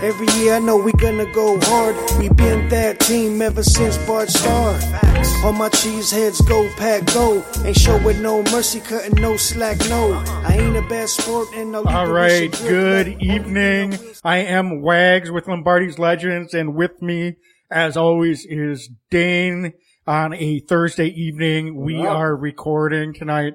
Every year I know we gonna go hard. We been that team ever since Bart started. All my cheese heads go pack go. Ain't showing no mercy, cutting no slack, no. I ain't a bad sport and no. All right, good evening. I am Wags with Lombardi's Legends, and with me, as always, is Dane on a Thursday evening. We are recording tonight.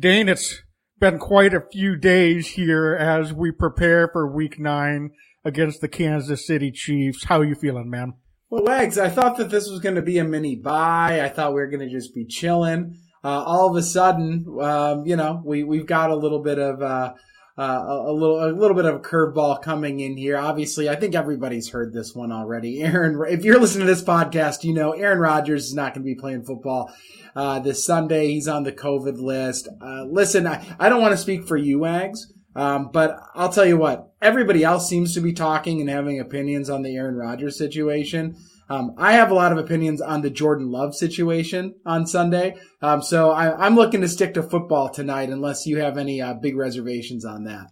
Dane, it's been quite a few days here as we prepare for week nine against the Kansas City Chiefs. How are you feeling, man? Well, Wags, I thought that this was going to be a mini buy. I thought we were going to just be chilling. Uh, all of a sudden, um, you know, we, we've got a little bit of, uh, uh, a, little, a little bit of a curveball coming in here. Obviously, I think everybody's heard this one already. Aaron, if you're listening to this podcast, you know Aaron Rodgers is not going to be playing football uh, this Sunday. He's on the COVID list. Uh, listen, I, I don't want to speak for you, Wags, um, but I'll tell you what. Everybody else seems to be talking and having opinions on the Aaron Rodgers situation. Um, I have a lot of opinions on the Jordan Love situation on Sunday. Um, so I, am looking to stick to football tonight unless you have any uh, big reservations on that.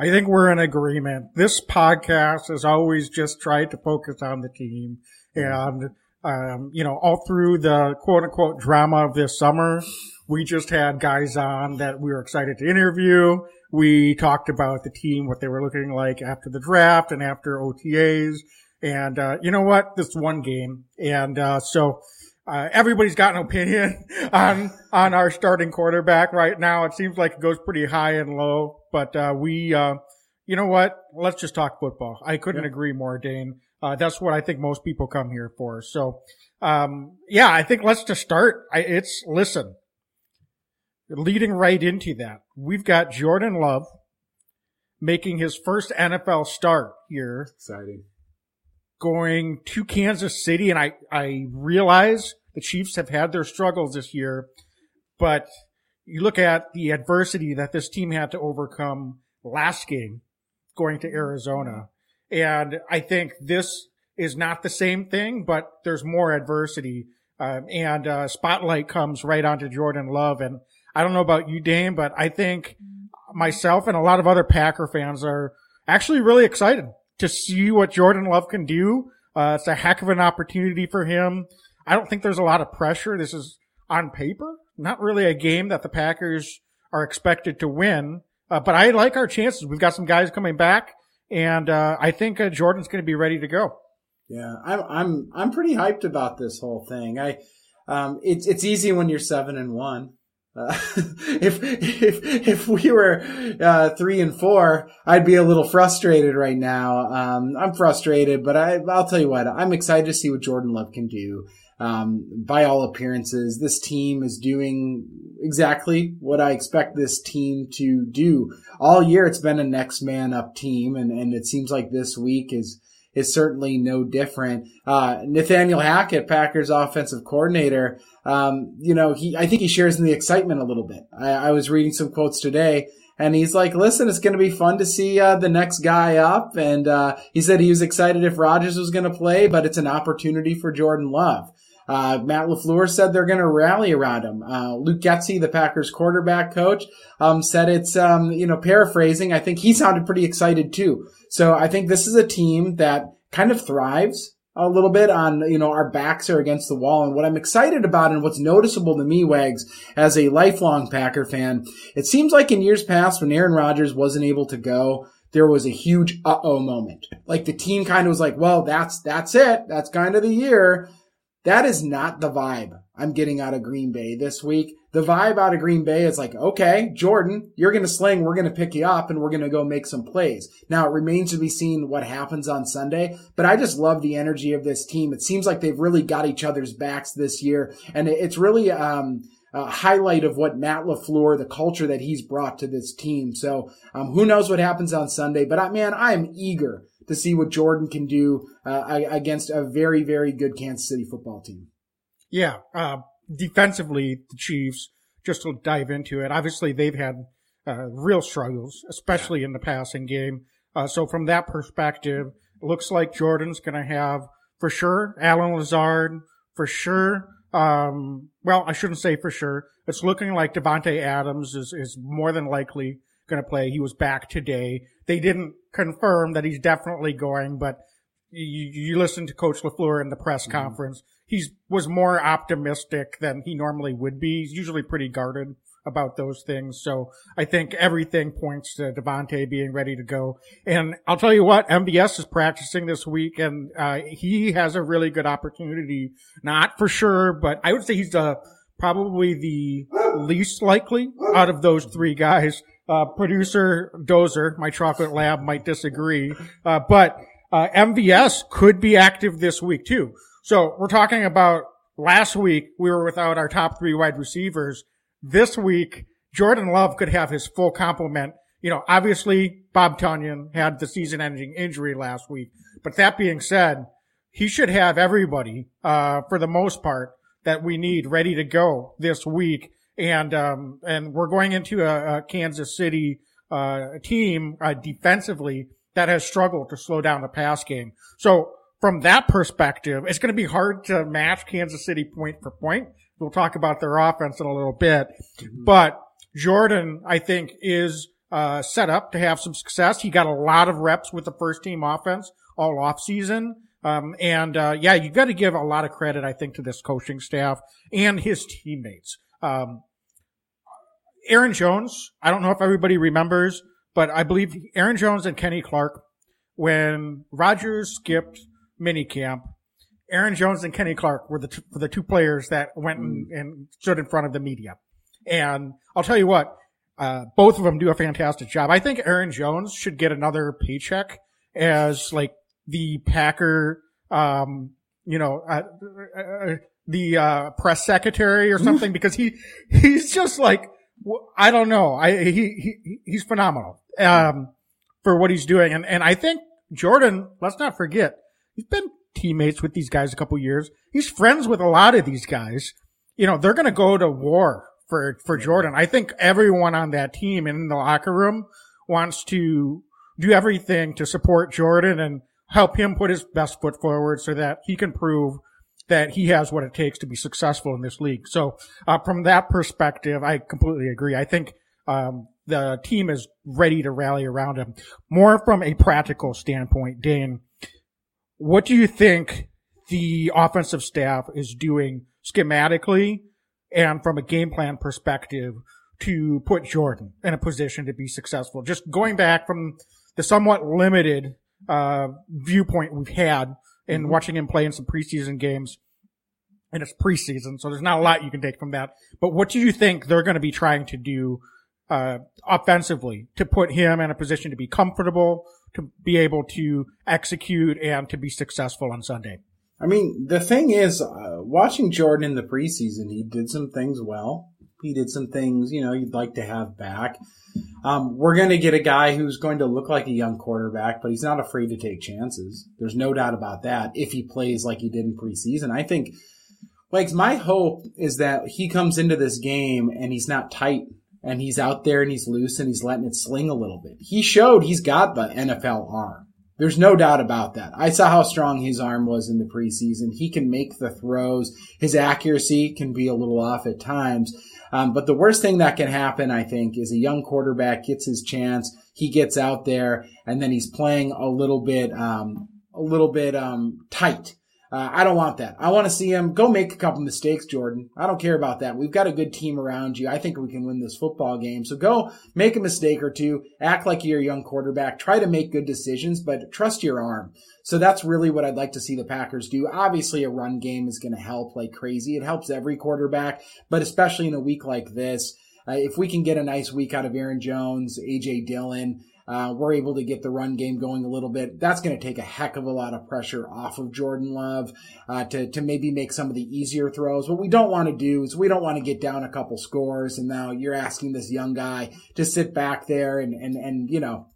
I think we're in agreement. This podcast has always just tried to focus on the team and, um, you know, all through the quote unquote drama of this summer, we just had guys on that we were excited to interview. We talked about the team, what they were looking like after the draft and after OTAs. And, uh, you know what? This one game. And, uh, so, uh, everybody's got an opinion on, on our starting quarterback right now. It seems like it goes pretty high and low, but, uh, we, uh, you know what? Let's just talk football. I couldn't yeah. agree more, Dane. Uh, that's what I think most people come here for. So, um, yeah, I think let's just start. I, it's, listen, leading right into that, we've got Jordan Love making his first NFL start here. Exciting going to Kansas City, and I, I realize the Chiefs have had their struggles this year, but you look at the adversity that this team had to overcome last game going to Arizona. And I think this is not the same thing, but there's more adversity. Um, and uh, spotlight comes right onto Jordan Love. And I don't know about you, Dane, but I think myself and a lot of other Packer fans are actually really excited to see what Jordan Love can do. Uh, it's a heck of an opportunity for him. I don't think there's a lot of pressure. This is on paper, not really a game that the Packers are expected to win. Uh, but I like our chances. We've got some guys coming back, and uh, I think uh, Jordan's going to be ready to go. Yeah, I'm I'm I'm pretty hyped about this whole thing. I um, it's it's easy when you're seven and one. Uh, if if if we were uh, three and four, I'd be a little frustrated right now. Um, I'm frustrated, but I, I'll tell you what, I'm excited to see what Jordan Love can do. Um, by all appearances, this team is doing exactly what I expect this team to do. All year, it's been a next man up team, and and it seems like this week is is certainly no different. Uh, Nathaniel Hackett, Packers offensive coordinator, um, you know, he, I think he shares in the excitement a little bit. I, I was reading some quotes today and he's like, listen, it's going to be fun to see uh, the next guy up. And uh, he said he was excited if Rodgers was going to play, but it's an opportunity for Jordan Love. Uh, Matt LaFleur said they're going to rally around him. Uh, Luke Getsy, the Packers quarterback coach, um, said it's, um, you know, paraphrasing. I think he sounded pretty excited too. So I think this is a team that kind of thrives a little bit on, you know, our backs are against the wall. And what I'm excited about and what's noticeable to me, Wags, as a lifelong Packer fan, it seems like in years past when Aaron Rodgers wasn't able to go, there was a huge uh-oh moment. Like the team kind of was like, well, that's, that's it. That's kind of the year. That is not the vibe I'm getting out of Green Bay this week. The vibe out of Green Bay is like, okay, Jordan, you're going to sling. We're going to pick you up and we're going to go make some plays. Now it remains to be seen what happens on Sunday, but I just love the energy of this team. It seems like they've really got each other's backs this year. And it's really, um, a highlight of what Matt LaFleur, the culture that he's brought to this team. So, um, who knows what happens on Sunday, but I, man, I am eager to see what Jordan can do uh, against a very, very good Kansas City football team. Yeah, uh, defensively, the Chiefs, just to dive into it, obviously they've had uh, real struggles, especially in the passing game. Uh, so from that perspective, it looks like Jordan's going to have for sure Allen Lazard, for sure. Um, well, I shouldn't say for sure. It's looking like Davante Adams is, is more than likely going to play. He was back today. They didn't confirm that he's definitely going, but you, you listen to Coach LaFleur in the press mm-hmm. conference. He was more optimistic than he normally would be. He's usually pretty guarded about those things. So I think everything points to Davante being ready to go. And I'll tell you what, MVS is practicing this week and, uh, he has a really good opportunity. Not for sure, but I would say he's, uh, probably the least likely out of those three guys. Uh, producer Dozer, my chocolate lab might disagree, uh, but, uh, MVS could be active this week too. So we're talking about last week we were without our top three wide receivers this week, Jordan Love could have his full complement. You know, obviously Bob Tonyan had the season ending injury last week, but that being said, he should have everybody, uh, for the most part that we need ready to go this week. And, um, and we're going into a, a Kansas City, uh, team, uh, defensively that has struggled to slow down the pass game. So from that perspective, it's going to be hard to match Kansas City point for point. We'll talk about their offense in a little bit, mm-hmm. but Jordan, I think, is uh, set up to have some success. He got a lot of reps with the first team offense all off season. Um, and, uh, yeah, you got to give a lot of credit, I think, to this coaching staff and his teammates. Um, Aaron Jones, I don't know if everybody remembers, but I believe Aaron Jones and Kenny Clark, when Rodgers skipped minicamp, Aaron Jones and Kenny Clark were the t- were the two players that went and, mm. and, stood in front of the media. And I'll tell you what, uh, both of them do a fantastic job. I think Aaron Jones should get another paycheck as like the Packer, um, you know, uh, uh, the uh, press secretary or something because he he's just like I don't know. I he, he he's phenomenal um, for what he's doing, and and I think Jordan. Let's not forget he's been teammates with these guys a couple years. He's friends with a lot of these guys. You know, they're going to go to war for, for Jordan. I think everyone on that team in the locker room wants to do everything to support Jordan and help him put his best foot forward so that he can prove that he has what it takes to be successful in this league. So, uh, from that perspective, I completely agree. I think, um, the team is ready to rally around him. More from a practical standpoint, Dane, what do you think the offensive staff is doing schematically and from a game plan perspective to put Jordan in a position to be successful? Just going back from the somewhat limited uh, viewpoint we've had in mm-hmm. watching him play in some preseason games. And it's preseason, so there's not a lot you can take from that. But what do you think they're going to be trying to do uh, offensively to put him in a position to be comfortable, to be able to execute and to be successful on Sunday. I mean, the thing is, uh, watching Jordan in the preseason, he did some things well. He did some things, you know, you'd like to have back. Um, we're going to get a guy who's going to look like a young quarterback, but he's not afraid to take chances. There's no doubt about that. If he plays like he did in preseason, I think, like, my hope is that he comes into this game and he's not tight and he's out there and he's loose and he's letting it sling a little bit. He showed he's got the NFL arm. There's no doubt about that. I saw how strong his arm was in the preseason. He can make the throws. His accuracy can be a little off at times. Um, but the worst thing that can happen, I think, is a young quarterback gets his chance. He gets out there and then he's playing a little bit, um, a little bit, um, tight uh, I don't want that. I want to see him go make a couple mistakes, Jordan. I don't care about that. We've got a good team around you. I think we can win this football game. So go make a mistake or two, act like you're a young quarterback, try to make good decisions, but trust your arm. So that's really what I'd like to see the Packers do. Obviously, a run game is going to help like crazy. It helps every quarterback, but especially in a week like this, uh, if we can get a nice week out of Aaron Jones, AJ Dillon, uh, we're able to get the run game going a little bit. That's going to take a heck of a lot of pressure off of Jordan Love uh, to to maybe make some of the easier throws. What we don't want to do is we don't want to get down a couple scores, and now you're asking this young guy to sit back there and and and you know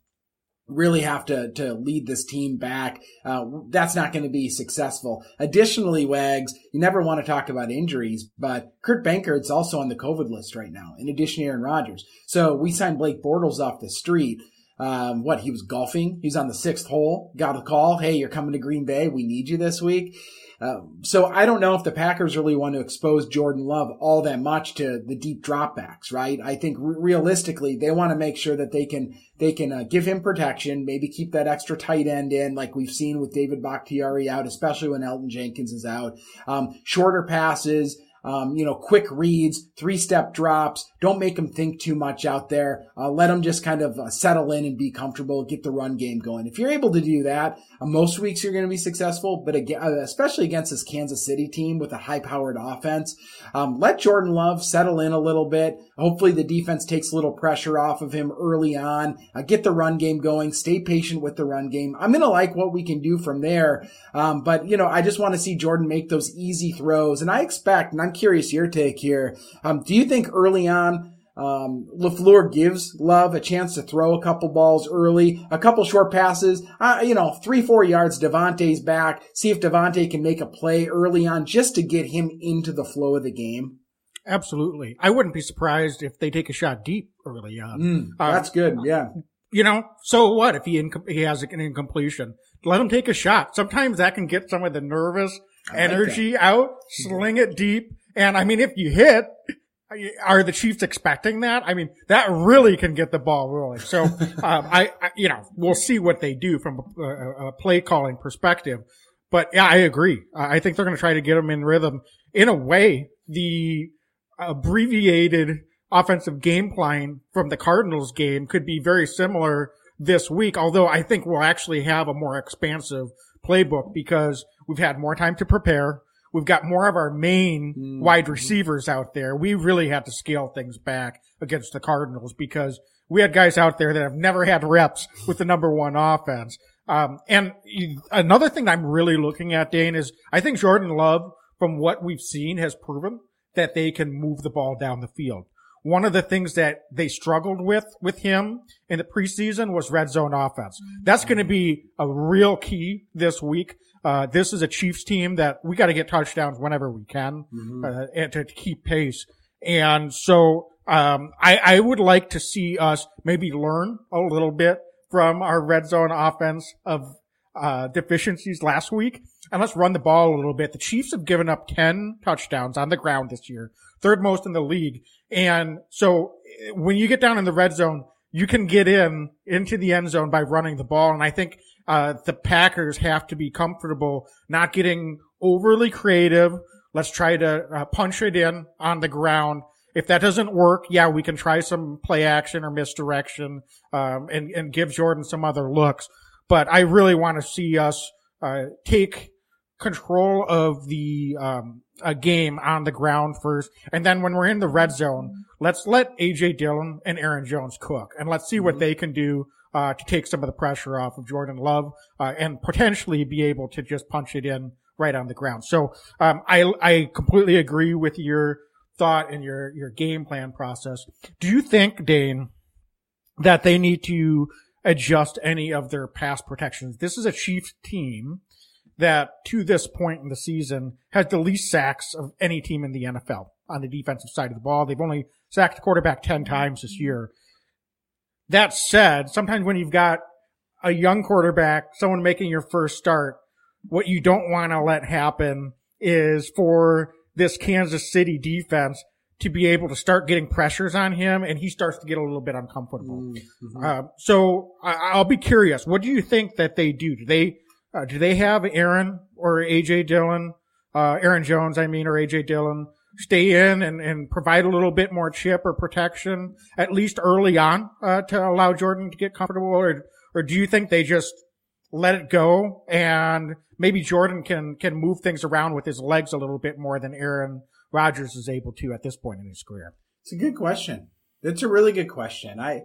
really have to to lead this team back. Uh, that's not going to be successful. Additionally, Wags, you never want to talk about injuries, but Kurt Benkert's also on the COVID list right now, in addition to Aaron Rodgers. So we signed Blake Bortles off the street. Um, what he was golfing. He's on the sixth hole. Got a call. Hey, you're coming to Green Bay. We need you this week. Um, so I don't know if the Packers really want to expose Jordan Love all that much to the deep dropbacks, right? I think re- realistically they want to make sure that they can they can uh, give him protection, maybe keep that extra tight end in, like we've seen with David Bakhtiari out, especially when Elgton Jenkins is out. Um, shorter passes, um, you know, quick reads, three step drops. Don't make them think too much out there. Uh, let them just kind of uh, settle in and be comfortable, get the run game going. If you're able to do that, uh, most weeks you're going to be successful, but again, uh, especially against this Kansas City team with a high powered offense, um, let Jordan Love settle in a little bit. Hopefully the defense takes a little pressure off of him early on. Uh, get the run game going. Stay patient with the run game. I'm going to like what we can do from there. Um, but you know, I just want to see Jordan make those easy throws. And I expect, and I'm curious your take here. Um, do you think early on, um, LaFleur gives Love a chance to throw a couple balls early, a couple short passes, uh, you know, three, four yards. Davante's back. See if Davante can make a play early on just to get him into the flow of the game. Absolutely. I wouldn't be surprised if they take a shot deep early on. Mm, that's uh, good. Yeah. You know, so what if he, inc- he has an incompletion? Let him take a shot. Sometimes that can get some of the nervous energy out, sling it deep. And I mean, if you hit, are the Chiefs expecting that? I mean, that really can get the ball rolling. So, um, I, I, you know, we'll see what they do from a, a play calling perspective. But yeah, I agree. I think they're going to try to get them in rhythm. In a way, the abbreviated offensive game plan from the Cardinals game could be very similar this week, although I think we'll actually have a more expansive playbook because we've had more time to prepare. We've got more of our main mm-hmm. wide receivers out there. We really had to scale things back against the Cardinals because we had guys out there that have never had reps with the number one offense. Um, and another thing I'm really looking at, Dane, is I think Jordan Love, from what we've seen, has proven that they can move the ball down the field. One of the things that they struggled with with him in the preseason was red zone offense. That's going to be a real key this week. Uh, this is a Chiefs team that we got to get touchdowns whenever we can mm-hmm. uh, to, to, keep pace. And so um, I, I would like to see us maybe learn a little bit from our red zone offense of uh, deficiencies last week and let's run the ball a little bit. The Chiefs have given up 10 touchdowns on the ground this year, third most in the league. And so when you get down in the red zone, you can get in into the end zone by running the ball. And I think, uh, the Packers have to be comfortable not getting overly creative. Let's try to uh, punch it in on the ground. If that doesn't work, yeah, we can try some play action or misdirection, um, and, and give Jordan some other looks. But I really want to see us, uh, take control of the um, a game on the ground first, and then when we're in the red zone, let's let AJ Dillon and Aaron Jones cook, and let's see what mm-hmm. they can do uh, to take some of the pressure off of Jordan Love uh, and potentially be able to just punch it in right on the ground. So um, I I completely agree with your thought and your your game plan process. Do you think Dane that they need to adjust any of their pass protections? This is a Chiefs team that to this point in the season has the least sacks of any team in the NFL on the defensive side of the ball. They've only sacked the quarterback 10 times this year. That said, sometimes when you've got a young quarterback, someone making your first start, what you don't want to let happen is for this Kansas City defense to be able to start getting pressures on him and he starts to get a little bit uncomfortable. Mm-hmm. Uh, so I, will be curious. What do you think that they do? Do they uh, do they have Aaron or AJ Dillon, uh, Aaron Jones, I mean, or AJ Dillon stay in and, and provide a little bit more chip or protection at least early on, uh, to allow Jordan to get comfortable or, or do you think they just let it go and maybe Jordan can, can move things around with his legs a little bit more than Aaron Rodgers is able to at this point in his career? It's a good question. It's a really good question. I,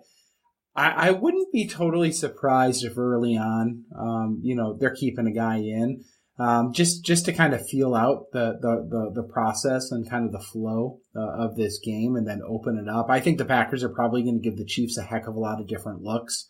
I, I wouldn't be totally surprised if early on, um, you know, they're keeping a guy in, um, just just to kind of feel out the the the, the process and kind of the flow uh, of this game, and then open it up. I think the Packers are probably going to give the Chiefs a heck of a lot of different looks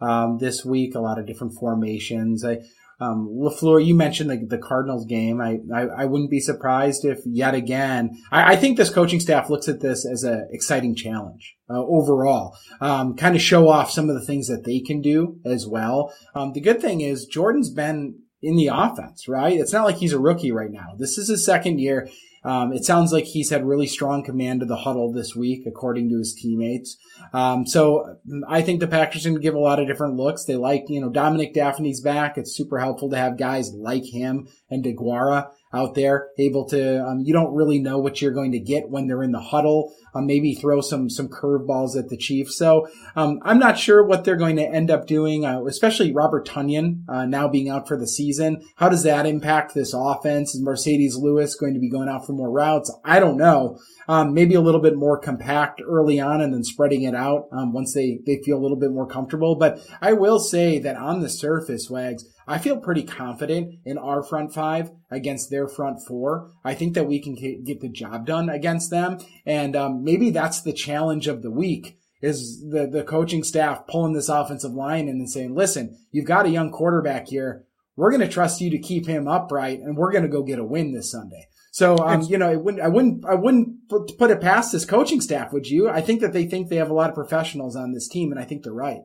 um, this week, a lot of different formations. I, um, Lafleur, you mentioned the, the Cardinals game. I, I, I wouldn't be surprised if yet again. I, I think this coaching staff looks at this as an exciting challenge uh, overall. Um, kind of show off some of the things that they can do as well. Um, the good thing is Jordan's been in the offense, right? It's not like he's a rookie right now. This is his second year. Um, it sounds like he's had really strong command of the huddle this week, according to his teammates. Um, so I think the Packers can give a lot of different looks. They like, you know, Dominique Dafney's back. It's super helpful to have guys like him and Deguara out there able to, um, you don't really know what you're going to get when they're in the huddle. Um, maybe throw some, some curveballs at the Chiefs. So, um, I'm not sure what they're going to end up doing, uh, especially Robert Tonyan, uh, now being out for the season. How does that impact this offense? Is Marcedes Lewis going to be going out for more routes? I don't know. Um, maybe a little bit more compact early on and then spreading it out, um, once they, they feel a little bit more comfortable. But I will say that on the surface, Wags, I feel pretty confident in our front five against their front four. I think that we can get the job done against them. And um, maybe that's the challenge of the week is the, the coaching staff pulling this offensive line in and saying, listen, you've got a young quarterback here. We're going to trust you to keep him upright and we're going to go get a win this Sunday. So, um, you know, wouldn't, I wouldn't, I wouldn't put it past this coaching staff, would you? I think that they think they have a lot of professionals on this team and I think they're right.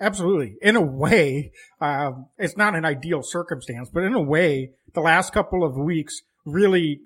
Absolutely. In a way, um, it's not an ideal circumstance, but in a way, the last couple of weeks really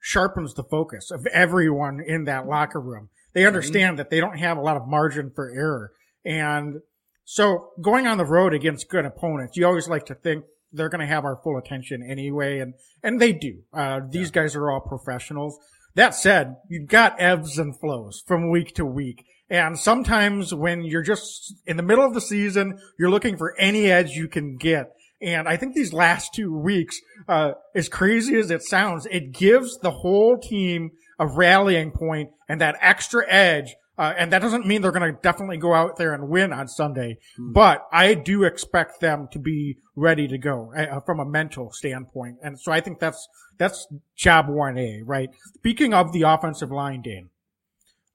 sharpens the focus of everyone in that locker room. They understand mm-hmm. that they don't have a lot of margin for error. And so going on the road against good opponents, you always like to think they're going to have our full attention anyway. And, and they do. Uh, these yeah. guys are all professionals. That said, you've got ebbs and flows from week to week. And sometimes when you're just in the middle of the season, you're looking for any edge you can get. And I think these last two weeks, uh, as crazy as it sounds, it gives the whole team a rallying point and that extra edge. Uh, and that doesn't mean they're going to definitely go out there and win on Sunday, mm. but I do expect them to be ready to go uh, from a mental standpoint. And so I think that's, that's job 1A, right? Speaking of the offensive line, Dane,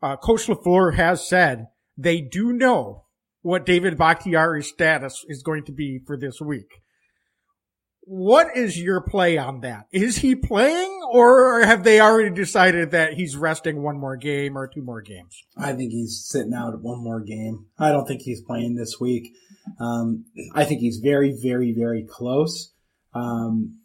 uh, Coach LaFleur has said they do know what David Bakhtiari's status is going to be for this week. What is your play on that? Is he playing or have they already decided that he's resting one more game or two more games? I think he's sitting out one more game. I don't think he's playing this week. Um, I think he's very, very, very close. Um,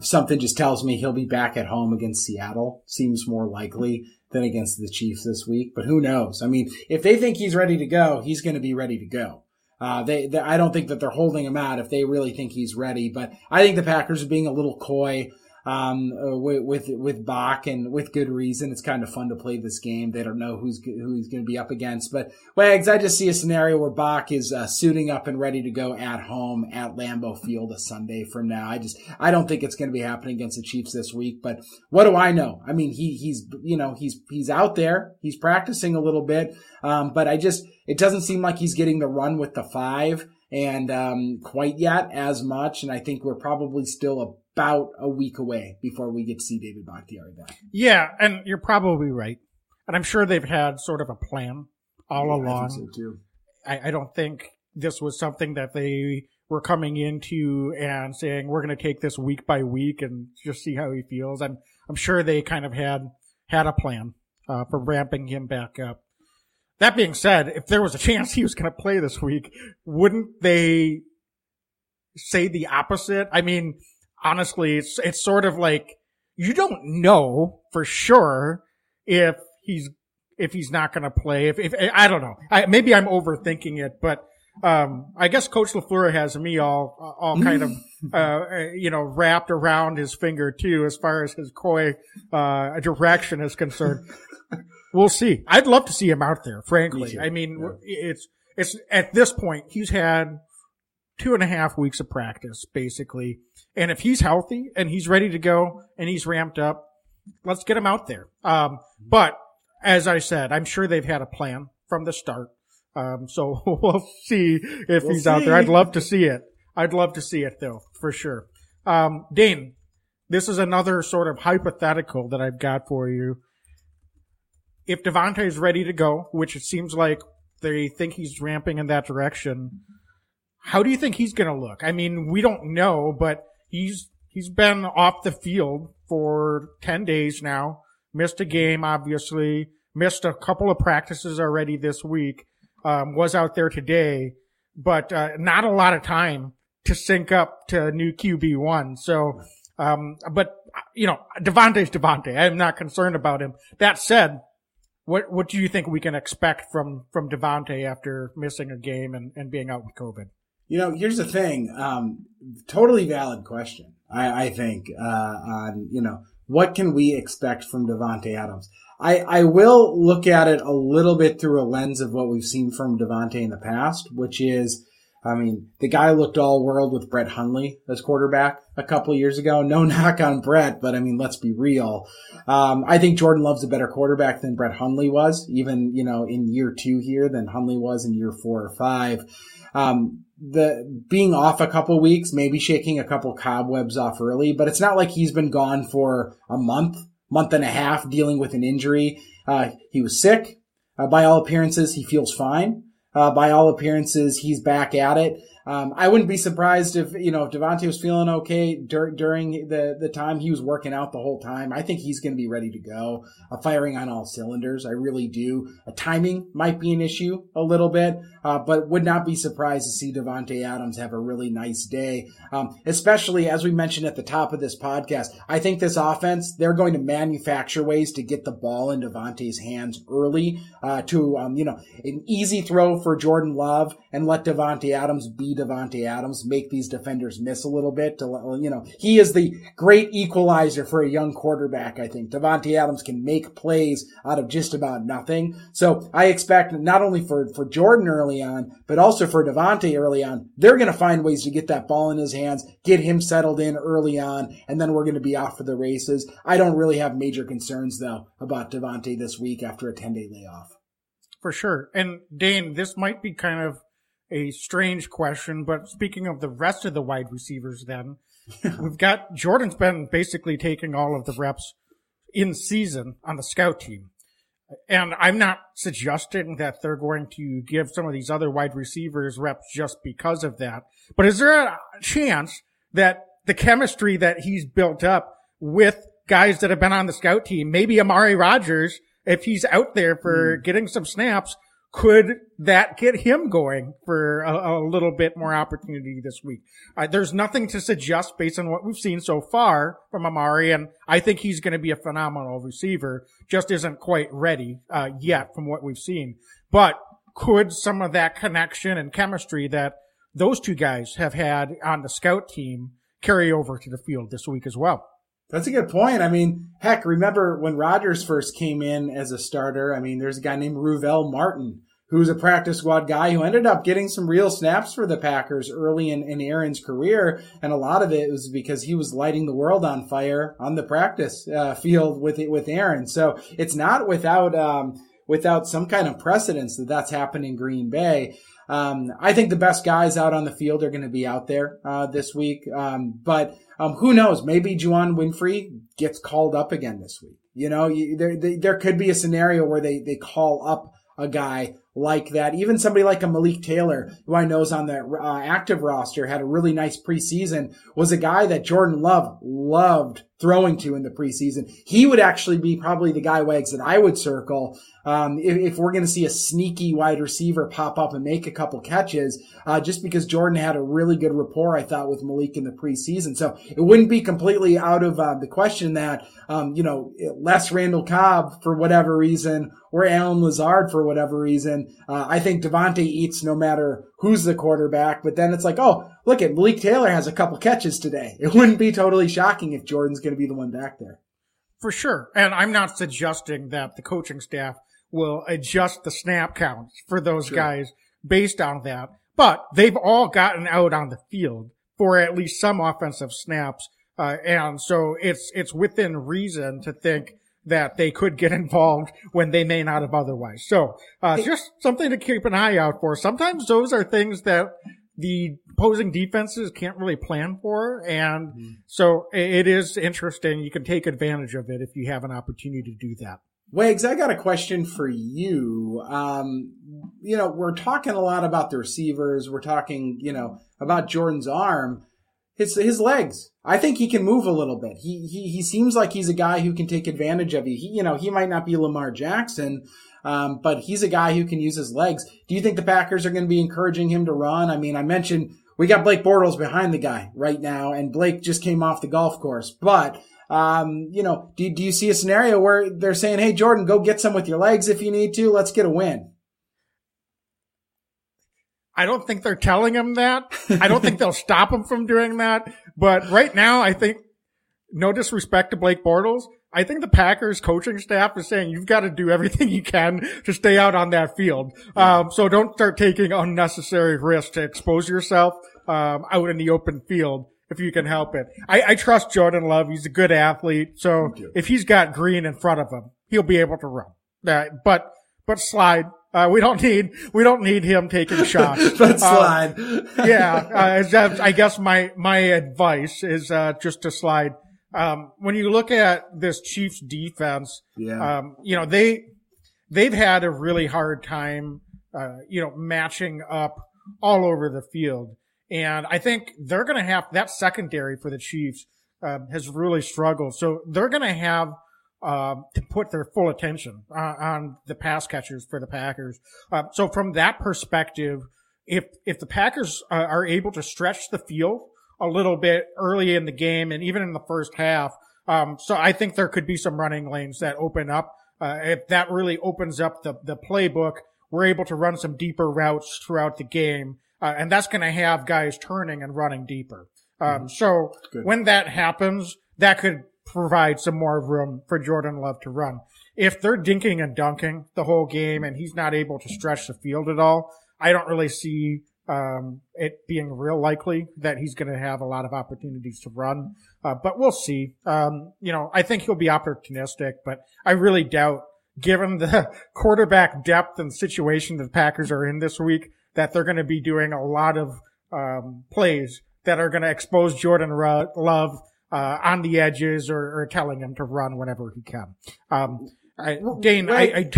something just tells me he'll be back at home against Seattle. Seems more likely than against the Chiefs this week. But who knows? I mean, if they think he's ready to go, he's going to be ready to go. Uh, they, they, I don't think that they're holding him out if they really think he's ready. But I think the Packers are being a little coy um, uh, with, with, with Bach and with good reason. It's kind of fun to play this game. They don't know who's who he's going to be up against. But Wags, I just see a scenario where Bach is uh, suiting up and ready to go at home at Lambeau Field a Sunday from now. I just I don't think it's going to be happening against the Chiefs this week. But what do I know? I mean, he he's you know he's he's out there. He's practicing a little bit. Um, but I just it doesn't seem like he's getting the run with the five and um, quite yet as much. And I think we're probably still about a week away before we get to see David Bakhtiari back. Yeah, and you're probably right. And I'm sure they've had sort of a plan all yeah, along. I, so. I, I don't think this was something that they were coming into and saying we're going to take this week by week and just see how he feels. I'm I'm sure they kind of had had a plan uh, for ramping him back up. That being said, if there was a chance he was going to play this week, wouldn't they say the opposite? I mean, honestly, it's, it's sort of like you don't know for sure if he's, if he's not going to play. If, if, I don't know. I, maybe I'm overthinking it, but, um, I guess Coach LaFleur has me all, all kind of, uh, you know, wrapped around his finger too, as far as his coy, uh, direction is concerned. we'll see. I'd love to see him out there, frankly. Me I mean, yeah. it's, it's at this point, he's had two and a half weeks of practice, basically. And if he's healthy and he's ready to go and he's ramped up, let's get him out there. Um, but as I said, I'm sure they've had a plan from the start. Um, so we'll see if we'll he's see. out there. I'd love to see it. I'd love to see it though, for sure. Um, Dane, this is another sort of hypothetical that I've got for you. If Davante is ready to go, which it seems like they think he's ramping in that direction, how do you think he's going to look? I mean, we don't know, but he's he's been off the field for 10 days now. Missed a game, obviously. Missed a couple of practices already this week. Um, was out there today, but uh, not a lot of time to sync up to new QB one. So, um, but you know, Davante's Davante. I'm not concerned about him. That said, what what do you think we can expect from from Davante after missing a game and, and being out with COVID? You know, here's the thing. Um, totally valid question. I, I think uh, on you know what can we expect from Davante Adams. I, I will look at it a little bit through a lens of what we've seen from Davante in the past, which is I mean, the guy looked all world with Brett Hundley as quarterback a couple years ago. No knock on Brett, but I mean, let's be real. Um, I think Jordan Love's a better quarterback than Brett Hundley was, even, you know, in year two here than Hundley was in year four or five. Um, the being off a couple weeks, maybe shaking a couple cobwebs off early, but it's not like he's been gone for a month, month and a half dealing with an injury. Uh, he was sick. Uh, by all appearances, he feels fine. Uh, by all appearances, he's back at it. Um, I wouldn't be surprised if, you know, if Davante was feeling okay dur- during the, the time he was working out the whole time. I think he's going to be ready to go, uh, firing on all cylinders. I really do. A timing might be an issue a little bit, uh, but would not be surprised to see Davante Adams have a really nice day. Um, especially as we mentioned at the top of this podcast, I think this offense, they're going to manufacture ways to get the ball in Davante's hands early, uh, to, um, you know, an easy throw for Jordan Love and let Davante Adams be Davante Adams, make these defenders miss a little bit. To you know, he is the great equalizer for a young quarterback. I think Davante Adams can make plays out of just about nothing. So I expect not only for for Jordan early on, but also for Davante early on, they're going to find ways to get that ball in his hands, get him settled in early on, and then we're going to be off for the races. I don't really have major concerns though about Davante this week after a 10 day layoff. For sure. And Dane, this might be kind of a strange question, but speaking of the rest of the wide receivers, then we've got Jordan's been basically taking all of the reps in season on the scout team. And I'm not suggesting that they're going to give some of these other wide receivers reps just because of that. But is there a chance that the chemistry that he's built up with guys that have been on the scout team, maybe Amari Rodgers, if he's out there for mm. getting some snaps, could that get him going for a, a little bit more opportunity this week? Uh, there's nothing to suggest based on what we've seen so far from Amari, and I think he's going to be a phenomenal receiver. Just isn't quite ready uh, yet from what we've seen. But could some of that connection and chemistry that those two guys have had on the scout team carry over to the field this week as well? That's a good point. I mean, heck, remember when Rodgers first came in as a starter? I mean, there's a guy named Ruvell Martin who's a practice squad guy who ended up getting some real snaps for the Packers early in, in Aaron's career. And a lot of it was because he was lighting the world on fire on the practice uh, field with with Aaron. So it's not without, um, without some kind of precedence that that's happened in Green Bay. Um, I think the best guys out on the field are going to be out there uh, this week. Um, but um, who knows? Maybe Juwann Winfree gets called up again this week. You know, you, there there could be a scenario where they they call up a guy like that. Even somebody like a Malik Taylor, who I know is on the uh, active roster, had a really nice preseason, was a guy that Jordan Love loved throwing to in the preseason. He would actually be probably the guy wags that I would circle um, if, if, we're going to see a sneaky wide receiver pop up and make a couple catches, uh, just because Jordan had a really good rapport, I thought, with Malik in the preseason. So it wouldn't be completely out of uh, the question that, um, you know, less Randall Cobb for whatever reason or Allen Lazard for whatever reason. Uh, I think Davante eats no matter who's the quarterback, but then it's like, oh, look at Malik Taylor has a couple catches today. It wouldn't be totally shocking if Jordan's going to be the one back there. For sure. And I'm not suggesting that the coaching staff will adjust the snap counts for those sure. guys based on that. But they've all gotten out on the field for at least some offensive snaps. Uh, and so it's, it's within reason to think that they could get involved when they may not have otherwise. So, uh, just something to keep an eye out for. Sometimes those are things that the opposing defenses can't really plan for. And mm-hmm. so it is interesting. You can take advantage of it if you have an opportunity to do that. Wags, I got a question for you. Um, you know, we're talking a lot about the receivers. We're talking, you know, about Jordan's arm, his his legs. I think he can move a little bit. He he he seems like he's a guy who can take advantage of you. He, you know, he might not be Lamar Jackson, um, but he's a guy who can use his legs. Do you think the Packers are going to be encouraging him to run? I mean, I mentioned we got Blake Bortles behind the guy right now, and Blake just came off the golf course. But um, you know, do do you see a scenario where they're saying, "Hey, Jordan, go get some with your legs if you need to. Let's get a win." I don't think they're telling him that. I don't think they'll stop him from doing that. But right now, I think, no disrespect to Blake Bortles, I think the Packers coaching staff is saying you've got to do everything you can to stay out on that field. Yeah. Um, so don't start taking unnecessary risks to expose yourself um, out in the open field if you can help it. I, I trust Jordan Love. He's a good athlete. So if he's got green in front of him, he'll be able to run. Uh, but but slide. Uh, we don't need we don't need him taking shots. but slide. yeah, uh, I guess my my advice is uh, just to slide um, when you look at this Chiefs defense, yeah. um, you know, they, they've had a really hard time, uh, you know, matching up all over the field. And I think they're going to have that secondary for the Chiefs, uh, has really struggled. So they're going to have, uh, to put their full attention uh, on the pass catchers for the Packers. Uh, so from that perspective, if, if the Packers uh, are able to stretch the field, a little bit early in the game and even in the first half. Um, so I think there could be some running lanes that open up. Uh, if that really opens up the, the playbook, we're able to run some deeper routes throughout the game. Uh, and that's going to have guys turning and running deeper. Um, mm-hmm. so Good. when that happens, that could provide some more room for Jordan Love to run. If they're dinking and dunking the whole game and he's not able to stretch the field at all, I don't really see um, it being real likely that he's going to have a lot of opportunities to run. Uh, but we'll see. Um, you know, I think he'll be opportunistic, but I really doubt, given the quarterback depth and situation that the Packers are in this week, that they're going to be doing a lot of um, plays that are going to expose Jordan Love uh, on the edges or, or, telling him to run whenever he can. Um, I, Dane, I, I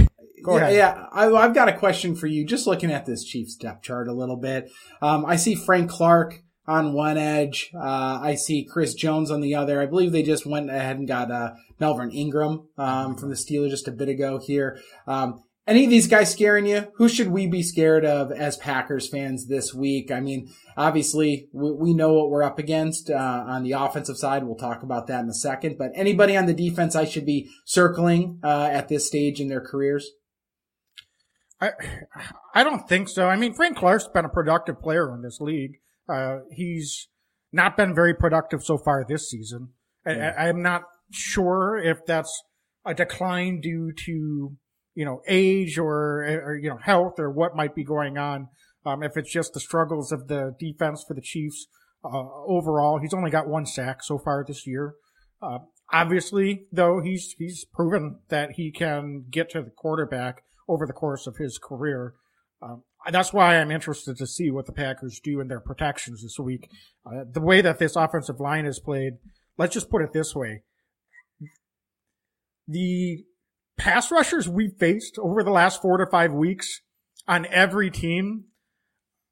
Go yeah, ahead. Yeah, I, have got a question for you. Just looking at this Chiefs depth chart a little bit, um, I see Frank Clark on one edge. Uh, I see Chris Jones on the other. I believe they just went ahead and got uh, Melvin Ingram um, from the Steelers just a bit ago here. Um, any of these guys scaring you? Who should we be scared of as Packers fans this week? I mean, obviously we, we know what we're up against uh, on the offensive side. We'll talk about that in a second. But anybody on the defense I should be circling uh, at this stage in their careers? I, I don't think so. I mean, Frank Clark's been a productive player in this league. Uh, he's not been very productive so far this season. Yeah. I, I'm not sure if that's a decline due to, you know, age or, or you know, health or what might be going on. Um, if it's just the struggles of the defense for the Chiefs, uh, overall, he's only got one sack so far this year. Uh, obviously, though, he's, he's proven that he can get to the quarterback over the course of his career. Um, that's why I'm interested to see what the Packers do in their protections this week. Uh, the way that this offensive line is played, let's just put it this way. The pass rushers we faced over the last four to five weeks on every team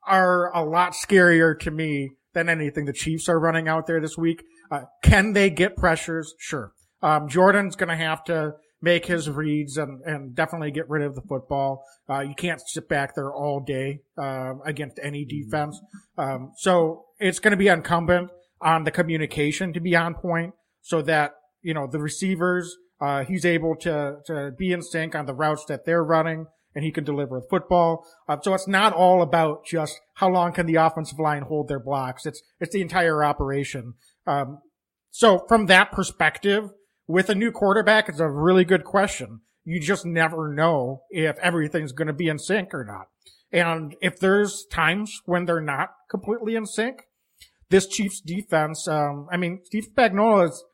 are a lot scarier to me than anything the Chiefs are running out there this week. Uh, can they get pressures? Sure. Um, Jordan's going to have to make his reads and, and definitely get rid of the football. Uh, you can't sit back there all day uh, against any defense. Um, so it's going to be incumbent on the communication to be on point so that, you know, the receivers, uh, he's able to, to be in sync on the routes that they're running and he can deliver the football. Uh, so it's not all about just how long can the offensive line hold their blocks. It's, it's the entire operation. Um, so from that perspective, with a new quarterback, it's a really good question. You just never know if everything's going to be in sync or not. And if there's times when they're not completely in sync, this Chiefs defense, um, I mean, Steve Spagnuolo has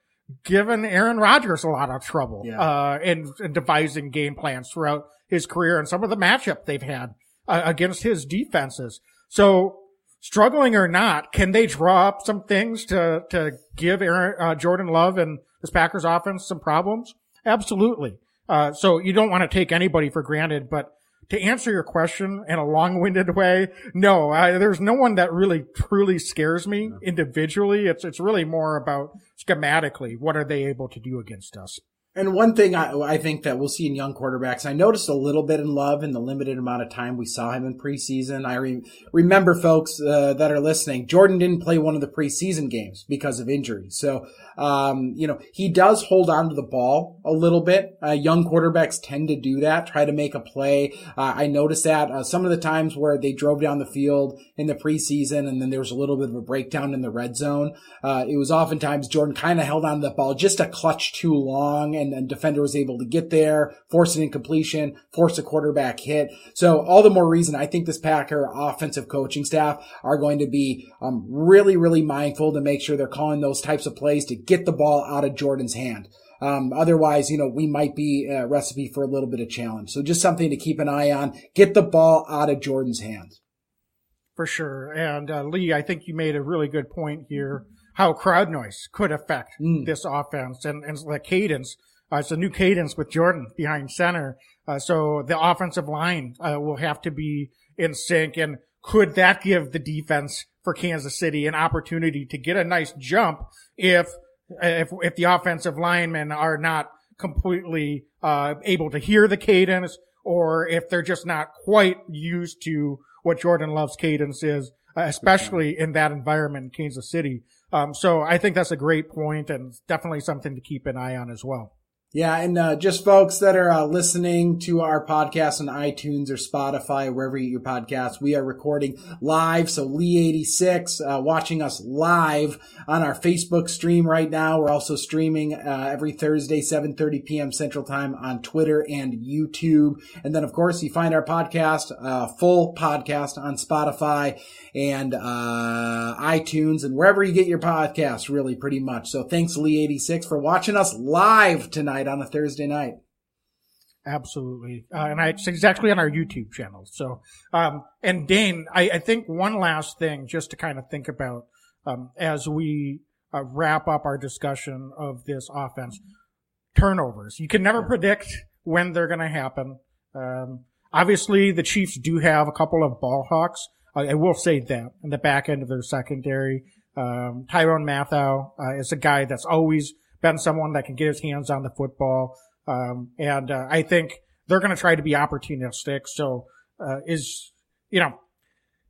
given Aaron Rodgers a lot of trouble, yeah. uh, in, in, devising game plans throughout his career and some of the matchup they've had uh, against his defenses. So struggling or not, can they draw up some things to, to give Aaron, uh, Jordan Love and this Packers offense some problems? Absolutely. Uh, so you don't want to take anybody for granted, but to answer your question in a long-winded way, no, I, there's no one that really truly scares me individually. It's, it's really more about schematically, what are they able to do against us? And one thing I, I, think that we'll see in young quarterbacks, I noticed a little bit in Love in the limited amount of time we saw him in preseason. I re- remember folks uh, that are listening, Jordan didn't play one of the preseason games because of injury. So, um, you know, he does hold on to the ball a little bit. Uh, young quarterbacks tend to do that, try to make a play. Uh, I noticed that uh, some of the times where they drove down the field in the preseason and then there was a little bit of a breakdown in the red zone. Uh, it was oftentimes Jordan kind of held on to the ball just a clutch too long and then defender was able to get there, force an incompletion, force a quarterback hit. So all the more reason I think this Packer offensive coaching staff are going to be um, really, really mindful to make sure they're calling those types of plays to get the ball out of Jordan's hand. Um, otherwise, you know, we might be a recipe for a little bit of challenge. So just something to keep an eye on. Get the ball out of Jordan's hands. For sure. And uh, Lee, I think you made a really good point here. How crowd noise could affect mm. this offense and, and the cadence uh, it's a new cadence with Jordan behind center. Uh, so the offensive line uh, will have to be in sync. And could that give the defense for Kansas City an opportunity to get a nice jump if if if the offensive linemen are not completely uh, able to hear the cadence, or if they're just not quite used to what Jordan Love's cadence is, uh, especially in that environment in Kansas City. Um, so I think that's a great point and definitely something to keep an eye on as well. Yeah, and uh, just folks that are uh, listening to our podcast on iTunes or Spotify, wherever you get your podcasts, we are recording live. So Lee86 uh, watching us live on our Facebook stream right now. We're also streaming uh, every Thursday, 7:30 p.m. Central Time on Twitter and YouTube. And then, of course, you find our podcast, uh, full podcast on Spotify and uh, iTunes and wherever you get your podcasts, really, pretty much. So thanks, Lee86, for watching us live tonight on a Thursday night. Absolutely. Uh, and I, it's exactly on our YouTube channel. So, um, and Dane, I, I, think one last thing just to kind of think about, um, as we uh, wrap up our discussion of this offense, turnovers. You can never predict when they're going to happen. Um, obviously the Chiefs do have a couple of ball hawks, I will say that in the back end of their secondary, um, Tyrann Mathieu uh, is a guy that's always been someone that can get his hands on the football. Um, and uh, I think they're going to try to be opportunistic. So uh, is you know,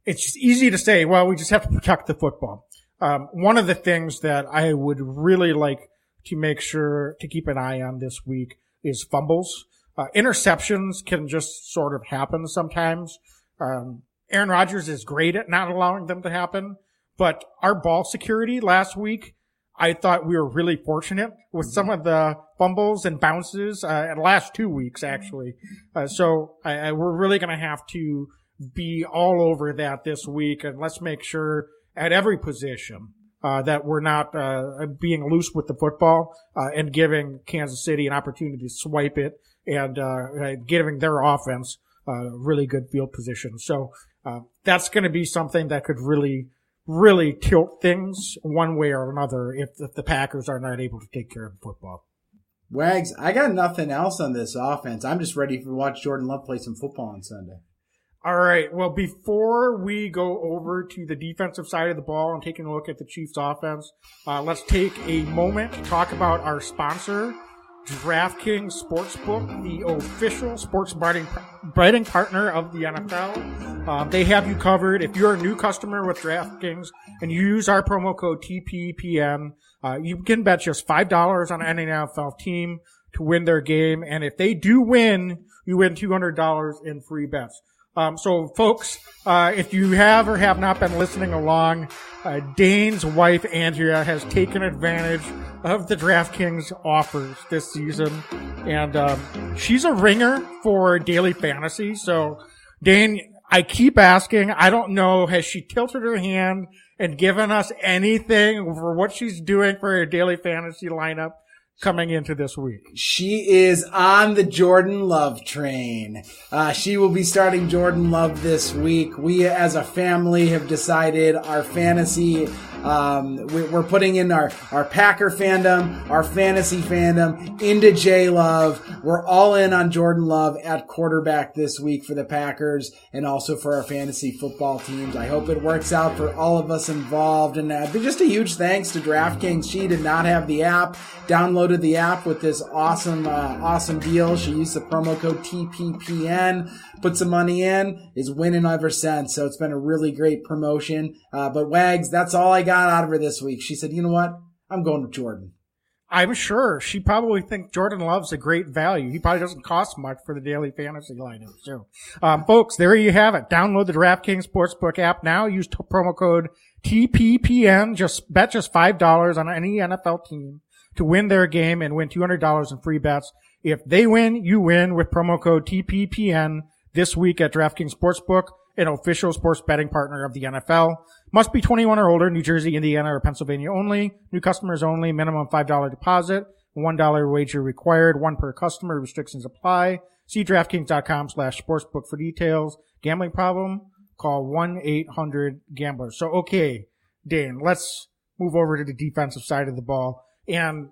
it's easy to say, well, we just have to protect the football. Um, one of the things that I would really like to make sure to keep an eye on this week is fumbles. Uh, interceptions can just sort of happen sometimes. Um, Aaron Rodgers is great at not allowing them to happen, but our ball security last week, I thought we were really fortunate with some of the fumbles and bounces, uh, the last two weeks actually. Uh, so I, I, we're really going to have to be all over that this week and let's make sure at every position uh, that we're not uh, being loose with the football uh, and giving Kansas City an opportunity to swipe it and uh, giving their offense really good field position. So uh, that's going to be something that could really, really tilt things one way or another if, if the Packers are not able to take care of the football. Wags, I got nothing else on this offense. I'm just ready to watch Jordan Love play some football on Sunday. All right. Well, before we go over to the defensive side of the ball and taking a look at the Chiefs offense, uh, let's take a moment to talk about our sponsor, DraftKings Sportsbook, the official sports betting, betting partner of the NFL. Um, they have you covered. If you're a new customer with DraftKings and you use our promo code TPPN, uh, you can bet just $5 on any NFL team to win their game. And if they do win, you win $200 in free bets. Um, so folks, uh, if you have or have not been listening along, uh, Dane's wife Andrea has taken advantage of the DraftKings offers this season, and um, she's a ringer for daily fantasy. So, Dane, I keep asking. I don't know. Has she tilted her hand and given us anything for what she's doing for her daily fantasy lineup? Coming into this week? She is on the Jordan Love train. Uh, she will be starting Jordan Love this week. We as a family have decided our fantasy um, we, are putting in our, our Packer fandom, our fantasy fandom into J Love. We're all in on Jordan Love at quarterback this week for the Packers and also for our fantasy football teams. I hope it works out for all of us involved. And uh, just a huge thanks to DraftKings. She did not have the app, downloaded the app with this awesome, uh, awesome deal. She used the promo code TPPN put some money in, is winning ever since. So it's been a really great promotion. Uh, but Wags, that's all I got out of her this week. She said, you know what? I'm going with Jordan. I'm sure she probably thinks Jordan Love's a great value. He probably doesn't cost much for the daily fantasy lineup. So, um, folks, there you have it. Download the DraftKings Sportsbook app now. Use t- promo code TPPN. Just bet just $5 on any NFL team to win their game and win $200 in free bets. If they win, you win with promo code TPPN this week at DraftKings Sportsbook, an official sports betting partner of the NFL. Must be 21 or older, New Jersey, Indiana, or Pennsylvania only. New customers only, minimum $5 deposit, $1 wager required, one per customer, restrictions apply. See DraftKings.com slash sportsbook for details. Gambling problem? Call 1-800-GAMBLER. So, okay, Dane, let's move over to the defensive side of the ball. And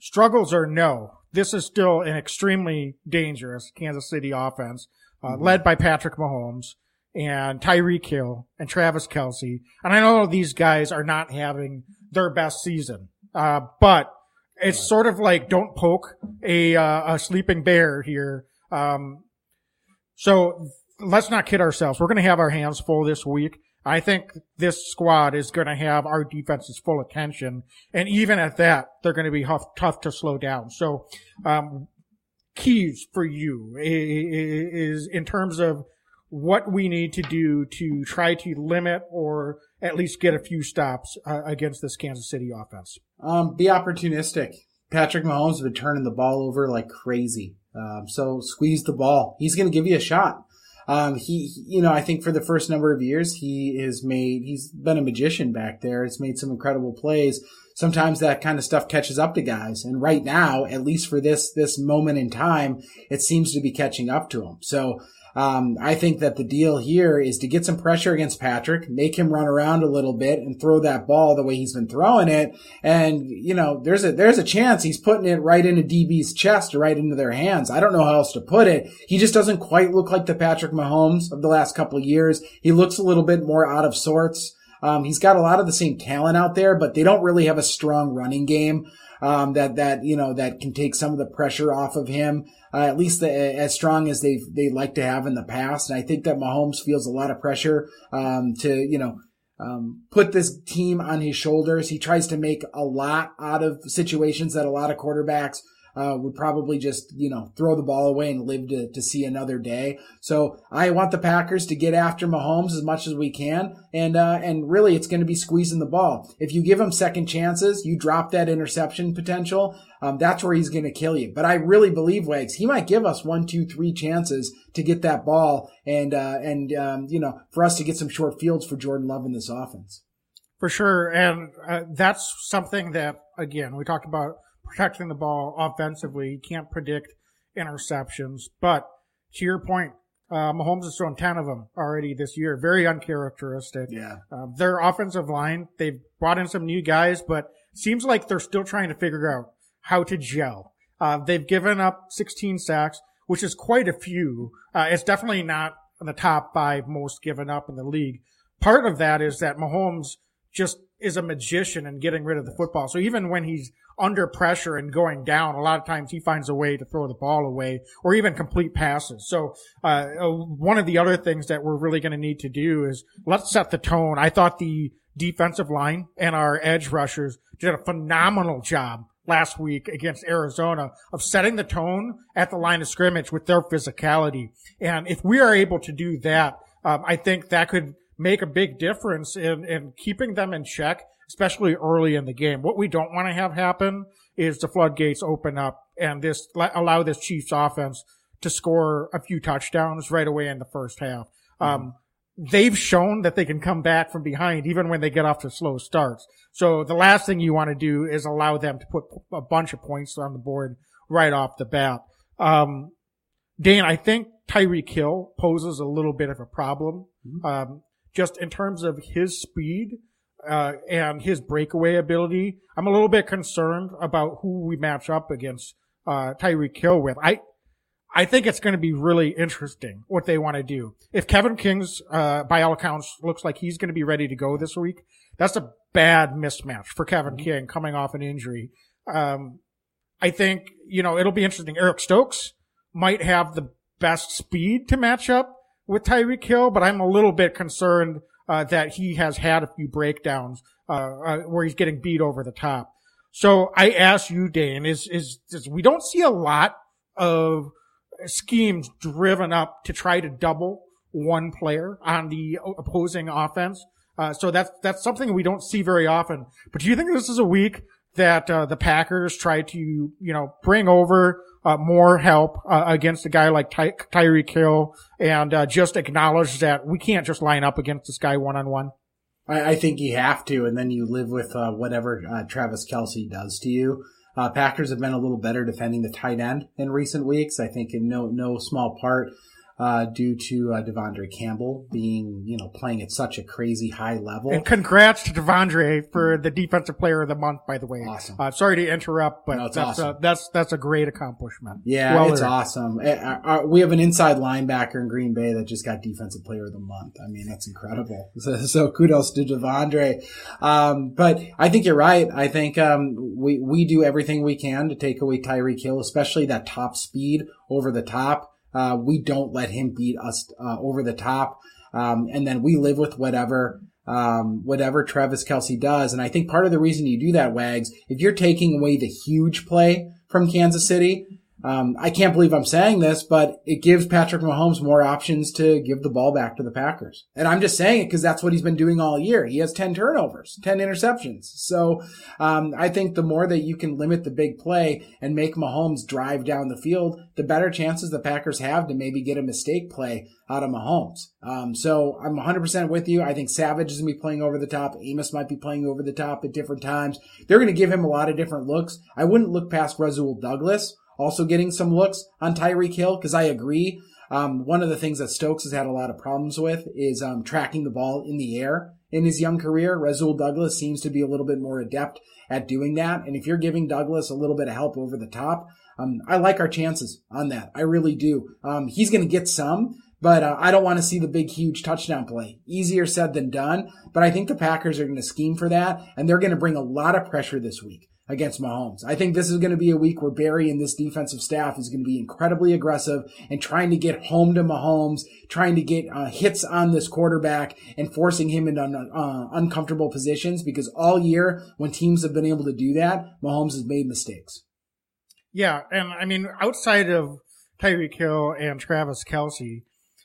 struggles or no, this is still an extremely dangerous Kansas City offense uh, mm-hmm. led by Patrick Mahomes and Tyreek Hill and Travis Kelce. And I know these guys are not having their best season, uh, but it's right. sort of like don't poke a uh, a sleeping bear here. Um, so let's not kid ourselves. We're going to have our hands full this week. I think this squad is going to have our defense's full attention, and even at that, they're going to be tough, tough to slow down. So, um, keys for you is in terms of what we need to do to try to limit or at least get a few stops uh, against this Kansas City offense? Um, be opportunistic. Patrick Mahomes has been turning the ball over like crazy. Um, so squeeze the ball. He's going to give you a shot. Um, he, you know, I think for the first number of years, he has made, he's been a magician back there. It's made some incredible plays sometimes that kind of stuff catches up to guys. And right now, at least for this, this moment in time, it seems to be catching up to him. So, um, I think that the deal here is to get some pressure against Patrick, make him run around a little bit and throw that ball the way he's been throwing it. And, you know, there's a, there's a chance he's putting it right into DB's chest right into their hands. I don't know how else to put it. He just doesn't quite look like the Patrick Mahomes of the last couple years. He looks a little bit more out of sorts. Um, he's got a lot of the same talent out there, but they don't really have a strong running game. Um, that, that, you know, that can take some of the pressure off of him, uh, at least the, as strong as they they like to have in the past. And I think that Mahomes feels a lot of pressure, um, to, you know, um, put this team on his shoulders. He tries to make a lot out of situations that a lot of quarterbacks uh, would probably just, you know, throw the ball away and live to, to see another day. So I want the Packers to get after Mahomes as much as we can. And, uh, and really it's going to be squeezing the ball. If you give him second chances, you drop that interception potential. Um, that's where he's going to kill you. But I really believe Wags, he might give us one, two, three chances to get that ball and, uh, and, um, you know, for us to get some short fields for Jordan Love in this offense. For sure. And uh, that's something that, again, we talked about protecting the ball offensively. You can't predict interceptions. But to your point, uh, Mahomes has thrown 10 of them already this year. Very uncharacteristic. Yeah. Uh, their offensive line, they've brought in some new guys, but seems like they're still trying to figure out how to gel. Uh, they've given up 16 sacks, which is quite a few. Uh, it's definitely not in the top five most given up in the league. Part of that is that Mahomes just is a magician in getting rid of the football. So even when he's under pressure and going down, a lot of times he finds a way to throw the ball away or even complete passes. So, uh, uh one of the other things that we're really going to need to do is let's set the tone. I thought the defensive line and our edge rushers did a phenomenal job last week against Arizona of setting the tone at the line of scrimmage with their physicality. And if we are able to do that, um, I think that could make a big difference in, in keeping them in check especially early in the game. What we don't want to have happen is the floodgates open up and this allow this Chiefs offense to score a few touchdowns right away in the first half. Mm-hmm. Um, they've shown that they can come back from behind even when they get off to slow starts. So the last thing you want to do is allow them to put a bunch of points on the board right off the bat. Um, Dan, I think Tyreek Hill poses a little bit of a problem, mm-hmm. um, just in terms of his speed. Uh, and his breakaway ability. I'm a little bit concerned about who we match up against, uh, Tyreek Hill with. I, I think it's going to be really interesting what they want to do. If Kevin King's, uh, by all accounts, looks like he's going to be ready to go this week, that's a bad mismatch for Kevin mm-hmm. King coming off an injury. Um, I think, you know, it'll be interesting. Eric Stokes might have the best speed to match up with Tyreek Hill, but I'm a little bit concerned, uh, that he has had a few breakdowns, uh, uh, where he's getting beat over the top. So I ask you, Dan, is, is, is we don't see a lot of schemes driven up to try to double one player on the opposing offense. Uh, so that's that's something we don't see very often. But do you think this is a week that uh, the Packers try to you know bring over uh, more help uh, against a guy like Ty- Tyreek Hill and uh, just acknowledge that we can't just line up against this guy one on one? I think you have to, and then you live with uh, whatever Travis Kelce does to you. Uh, Packers have been a little better defending the tight end in recent weeks. I think in no no small part uh, due to uh, De'Vondre Campbell being, you know, playing at such a crazy high level. And congrats to De'Vondre for the defensive player of the month, by the way. Awesome. Uh, sorry to interrupt, but no, that's, awesome. a, that's, that's a great accomplishment. Yeah, well it's awesome. Eh, uh, uh, we have an inside linebacker in Green Bay that just got defensive player of the month. I mean, that's incredible. So, so kudos to De'Vondre. Um, but I think you're right. I think, um, we, we do everything we can to take away Tyreek Hill, especially that top speed over the top. Uh, we don't let him beat us uh, over the top. Um, and then we live with whatever um, whatever Travis Kelce does. And I think part of the reason you do that, Wags, if you're taking away the huge play from Kansas City, um, I can't believe I'm saying this, but it gives Patrick Mahomes more options to give the ball back to the Packers. And I'm just saying it because that's what he's been doing all year. He has 10 turnovers, 10 interceptions. So, um, I think the more that you can limit the big play and make Mahomes drive down the field, the better chances the Packers have to maybe get a mistake play out of Mahomes. Um, so I'm 100% with you. I think Savage is going to be playing over the top. Amos might be playing over the top at different times. They're going to give him a lot of different looks. I wouldn't look past Rasul Douglas also getting some looks on Tyreek Hill because I agree. Um, one of the things that Stokes has had a lot of problems with is um, tracking the ball in the air in his young career. Rasul Douglas seems to be a little bit more adept at doing that. And if you're giving Douglas a little bit of help over the top, um, I like our chances on that. I really do. Um, he's going to get some, but uh, I don't want to see the big, huge touchdown play. Easier said than done. But I think the Packers are going to scheme for that, and they're going to bring a lot of pressure this week against Mahomes. I think this is going to be a week where Barry and this defensive staff is going to be incredibly aggressive and trying to get home to Mahomes, trying to get uh, hits on this quarterback and forcing him into uh, uncomfortable positions because all year when teams have been able to do that, Mahomes has made mistakes. Yeah. And I mean, outside of Tyreek Hill and Travis Kelce,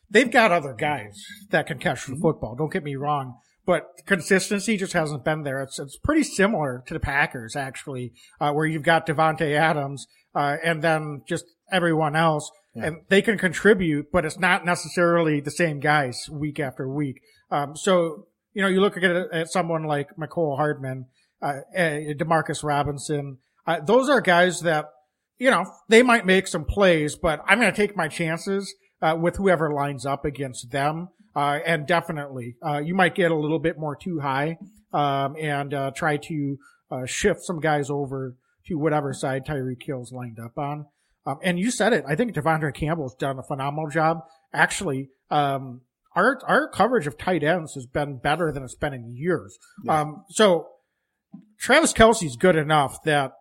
they've got other guys that can catch the mm-hmm. football. Don't get me wrong but consistency just hasn't been there. It's it's pretty similar to the Packers actually, uh, where you've got Davante Adams uh, and then just everyone else, yeah. and they can contribute, but it's not necessarily the same guys week after week. Um, so you know, you look at, at someone like Mecole Hardman, uh, eh, Demarcus Robinson. Uh, those are guys that you know they might make some plays, but I'm going to take my chances uh, with whoever lines up against them. Uh, and definitely, uh, you might get a little bit more too high, um, and, uh, try to, uh, shift some guys over to whatever side Tyreek Hill's lined up on. Um, and you said it. I think De'Vondre Campbell's done a phenomenal job. Actually, um, our, our coverage of tight ends has been better than it's been in years. Yeah. Um, so Travis Kelce's good enough that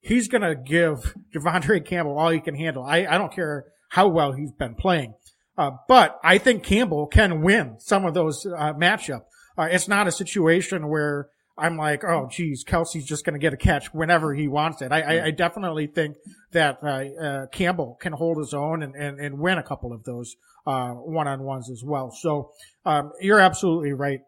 he's going to give De'Vondre Campbell all he can handle. I, I don't care how well he's been playing. Uh, but I think Campbell can win some of those uh, matchup. Uh, it's not a situation where I'm like, oh, geez, Kelce's just going to get a catch whenever he wants it. I, I, I definitely think that uh, uh, Campbell can hold his own and, and, and win a couple of those one on ones as well. So um, you're absolutely right.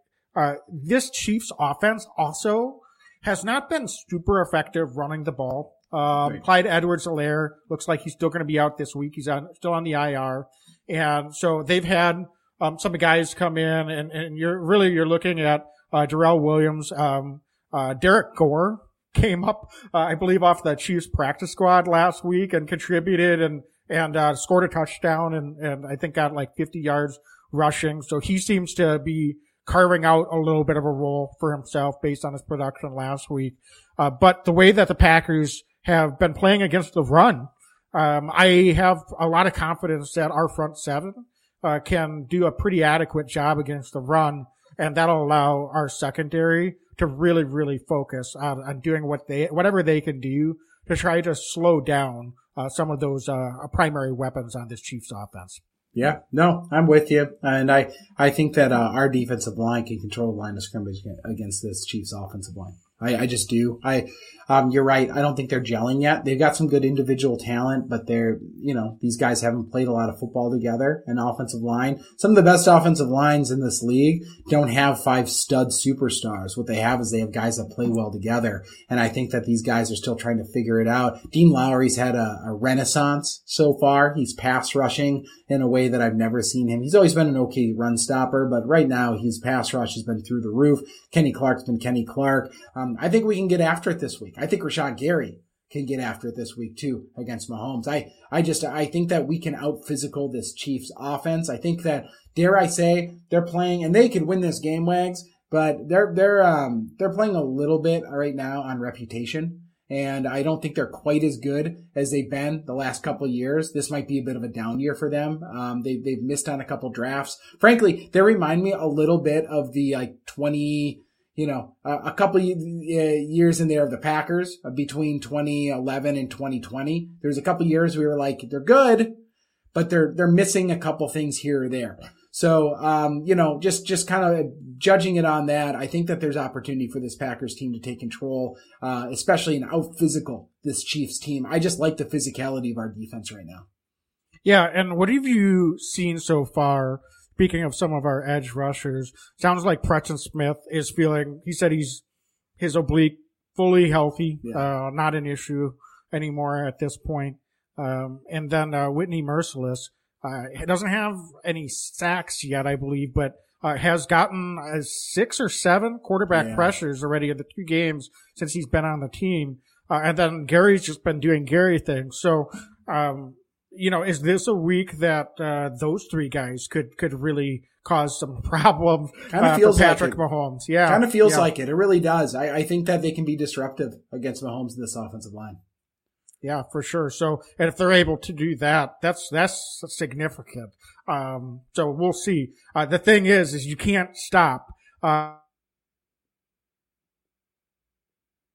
this Chiefs offense also has not been super effective running the ball. Um. Clyde Edwards-Helaire looks like he's still going to be out this week. He's on, still on the IR. And so they've had um, some guys come in and, and you're really, you're looking at, uh, Darrel Williams, um, uh, Derrick Gore came up, uh, I believe off the Chiefs practice squad last week and contributed and, and, uh, scored a touchdown and, and I think got like 50 yards rushing. So he seems to be carving out a little bit of a role for himself based on his production last week. Uh, but the way that the Packers have been playing against the run, um, I have a lot of confidence that our front seven uh, can do a pretty adequate job against the run, and that'll allow our secondary to really, really focus on, on doing what they, whatever they can do to try to slow down uh, some of those uh, primary weapons on this Chiefs offense. Yeah, no, I'm with you, and I I think that uh, our defensive line can control the line of scrimmage against this Chiefs offensive line. I, I just do. I, um, you're right. I don't think they're gelling yet. They've got some good individual talent, but they're, you know, these guys haven't played a lot of football together. An offensive line. Some of the best offensive lines in this league don't have five stud superstars. What they have is they have guys that play well together. And I think that these guys are still trying to figure it out. Dean Lowry's had a, a renaissance so far. He's pass rushing in a way that I've never seen him. He's always been an okay run stopper, but right now his pass rush has been through the roof. Kenny Clark's been Kenny Clark. Um, I think we can get after it this week. I think Rashan Gary can get after it this week too against Mahomes. I, I just, I think that we can out physical this Chiefs offense. I think that, dare I say, they're playing and they could win this game, Wags, but they're, they're, um, they're playing a little bit right now on reputation and I don't think they're quite as good as they've been the last couple years. This might be a bit of a down year for them. Um, they, they've missed on a couple drafts. Frankly, they remind me a little bit of the like 20, you know, a, a couple years in there of the Packers uh, between 2011 and 2020. There's a couple years we were like, they're good, but they're, they're missing a couple things here or there. So, um, you know, just, just kind of judging it on that, I think that there's opportunity for this Packers team to take control, uh, especially in out physical this Chiefs team. I just like the physicality of our defense right now. Yeah. And what have you seen so far? Speaking of some of our edge rushers, sounds like Preston Smith is feeling, he said he's, his oblique fully healthy, yeah. uh, not an issue anymore at this point. Um, and then, uh, Whitney Mercilus, uh, doesn't have any sacks yet, I believe, but uh, has gotten uh, six or seven quarterback yeah. pressures already in the two games since he's been on the team. Uh, and then Gary's just been doing Gary things. So, um, you know, is this a week that uh, those three guys could could really cause some problems kind of uh, feels for Patrick like Mahomes? Yeah, kind of feels yeah. like it. It really does. I, I think that they can be disruptive against Mahomes in this offensive line. Yeah, for sure. So, and if they're able to do that, that's, that's significant. Um, so we'll see. Uh, the thing is, is you can't stop. Uh,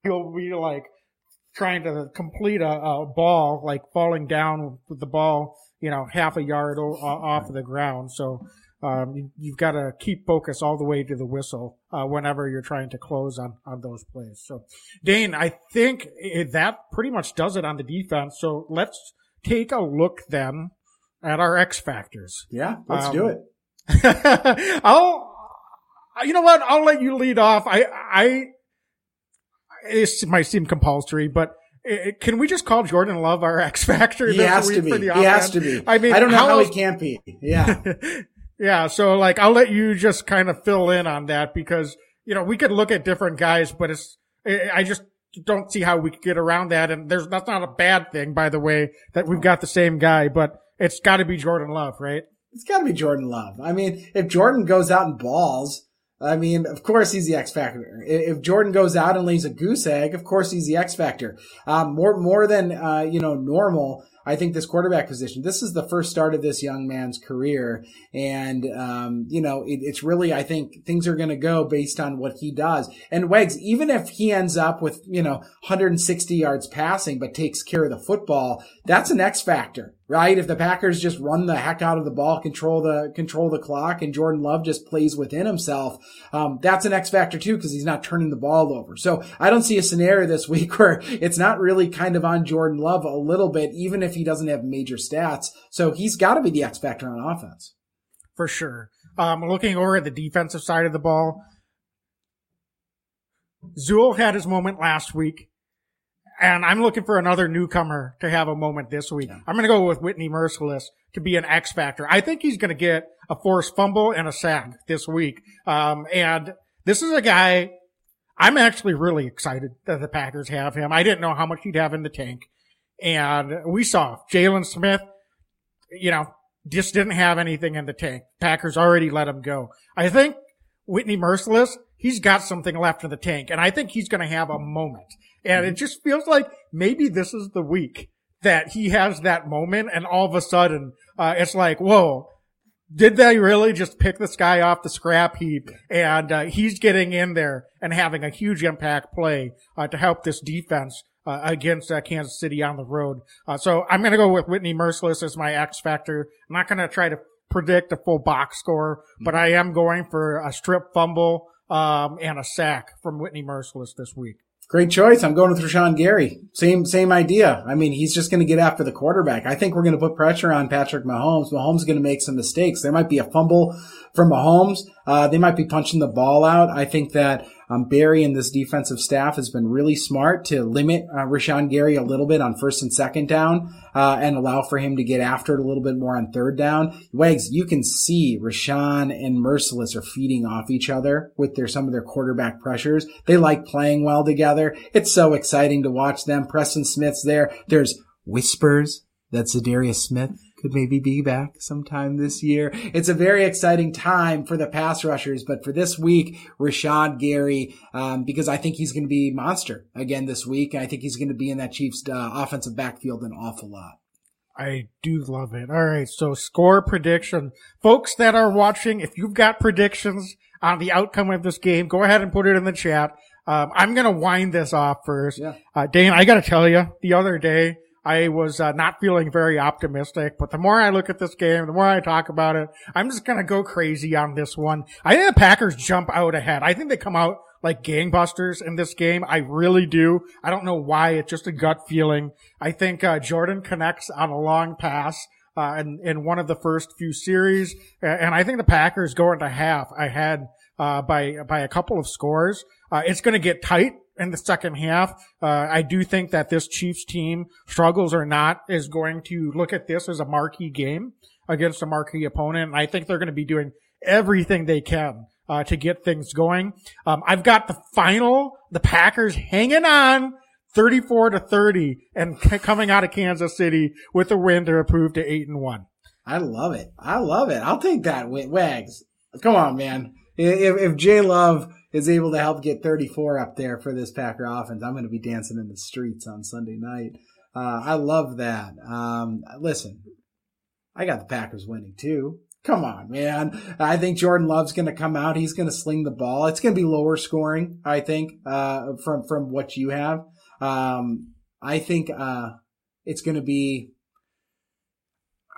you'll be like trying to complete a, a, ball, like falling down with the ball, you know, half a yard o- off of the ground. So, um, you, have got to keep focus all the way to the whistle uh, whenever you're trying to close on on those plays. So, Dane, I think it, that pretty much does it on the defense. So let's take a look then at our X factors. Yeah, let's um, do it. I'll, you know what? I'll let you lead off. I, I, it might seem compulsory, but can we just call Jordan Love our X factor? He has to be. He has to be. I mean, I don't know how, how he can't be. Yeah. Yeah, so like I'll let you just kind of fill in on that because you know we could look at different guys, but it's I just don't see how we could get around that. And there's that's not a bad thing, by the way, that we've got the same guy, but it's got to be Jordan Love, right? It's got to be Jordan Love. I mean, if Jordan goes out and balls, I mean, of course he's the X factor. If Jordan goes out and lays a goose egg, of course he's the X factor. Um, more more than uh, you know normal. I think this quarterback position, this is the first start of this young man's career. And, um, you know, it, it's really, I think things are going to go based on what he does. And Wags, even if he ends up with, you know, 160 yards passing, but takes care of the football, that's an X factor right? If the Packers just run the heck out of the ball, control the control the clock, and Jordan Love just plays within himself, um, that's an X factor too because he's not turning the ball over. So I don't see a scenario this week where it's not really kind of on Jordan Love a little bit, even if he doesn't have major stats. So he's got to be the X factor on offense for sure. Um, looking over at the defensive side of the ball, Zool had his moment last week and I'm looking for another newcomer to have a moment this week. I'm going to go with Whitney Mercilus to be an X factor. I think he's going to get a forced fumble and a sack this week. Um, and this is a guy I'm actually really excited that the Packers have him. I didn't know how much he'd have in the tank. And we saw Jaylon Smith, you know, just didn't have anything in the tank. Packers already let him go. I think Whitney Mercilus, he's got something left in the tank and I think he's going to have a moment. And it just feels like maybe this is the week that he has that moment and all of a sudden, uh, it's like, whoa, did they really just pick this guy off the scrap heap? And uh, he's getting in there and having a huge impact play uh, to help this defense uh, against uh, Kansas City on the road. Uh, so I'm going to go with Whitney Mercilus as my X factor. I'm not going to try to predict a full box score, but I am going for a strip fumble um, and a sack from Whitney Mercilus this week. Great choice. I'm going with Rashan Gary. Same, same idea. I mean, he's just going to get after the quarterback. I think we're going to put pressure on Patrick Mahomes. Mahomes is going to make some mistakes. There might be a fumble from Mahomes. Uh, they might be punching the ball out. I think that um, Barry and this defensive staff has been really smart to limit uh, Rashan Gary a little bit on first and second down uh, and allow for him to get after it a little bit more on third down. Wags, you can see Rashan and Mercilus are feeding off each other with their some of their quarterback pressures. They like playing well together. It's so exciting to watch them. Preston Smith's there. There's whispers that Za'Darius Smith could maybe be back sometime this year. It's a very exciting time for the pass rushers, but for this week, Rashad Gary, um, because I think he's going to be monster again this week. I think he's going to be in that Chiefs uh, offensive backfield an awful lot. I do love it. All right. So score prediction. Folks that are watching, if you've got predictions on the outcome of this game, go ahead and put it in the chat. Um, I'm going to wind this off first. Yeah. Uh, Dane, I got to tell you, the other day, I was uh, not feeling very optimistic, but the more I look at this game, the more I talk about it, I'm just going to go crazy on this one. I think the Packers jump out ahead. I think they come out like gangbusters in this game. I really do. I don't know why. It's just a gut feeling. I think uh, Jordan connects on a long pass. Uh, in, in one of the first few series, and I think the Packers go into half ahead uh, by by a couple of scores. Uh, it's going to get tight in the second half. Uh, I do think that this Chiefs team, struggles or not, is going to look at this as a marquee game against a marquee opponent. I think they're going to be doing everything they can uh, to get things going. Um, I've got the final, the Packers hanging on 34 to 30 and coming out of Kansas City with a win to improve to 8 and 1. I love it. I love it. I'll take that, Wags. Come on, man. If, if Jay Love is able to help get 34 up there for this Packer offense, I'm going to be dancing in the streets on Sunday night. Uh, I love that. Um, listen, I got the Packers winning too. Come on, man. I think Jordan Love's going to come out. He's going to sling the ball. It's going to be lower scoring, I think, uh, from, from what you have. Um, I think, uh, it's going to be,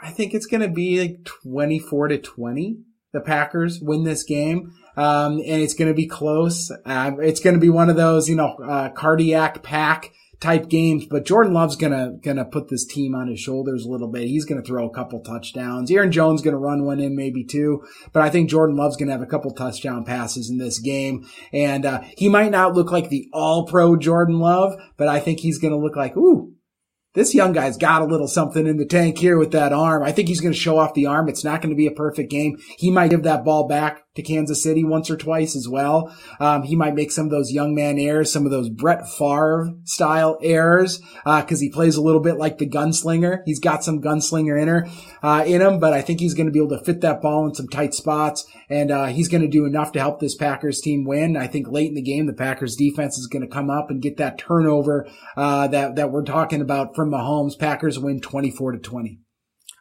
I think it's going to be like 24 to 20. The Packers win this game. Um, and it's going to be close. Uh, it's going to be one of those, you know, uh, cardiac pack type games, but Jordan Love's gonna gonna put this team on his shoulders a little bit. He's gonna throw a couple touchdowns. Aaron Jones gonna run one in, maybe two, but I think Jordan Love's gonna have a couple touchdown passes in this game, and uh, he might not look like the All Pro Jordan Love, but I think he's gonna look like ooh. This young guy's got a little something in the tank here with that arm. I think he's going to show off the arm. It's not going to be a perfect game. He might give that ball back to Kansas City once or twice as well. Um, he might make some of those young man errors, some of those Brett Favre style errors, because uh, he plays a little bit like the gunslinger. He's got some gunslinger in her, uh, in him, but I think he's going to be able to fit that ball in some tight spots, and uh, he's going to do enough to help this Packers team win. I think late in the game, the Packers defense is going to come up and get that turnover uh, that that we're talking about from Mahomes. Packers win twenty four to twenty.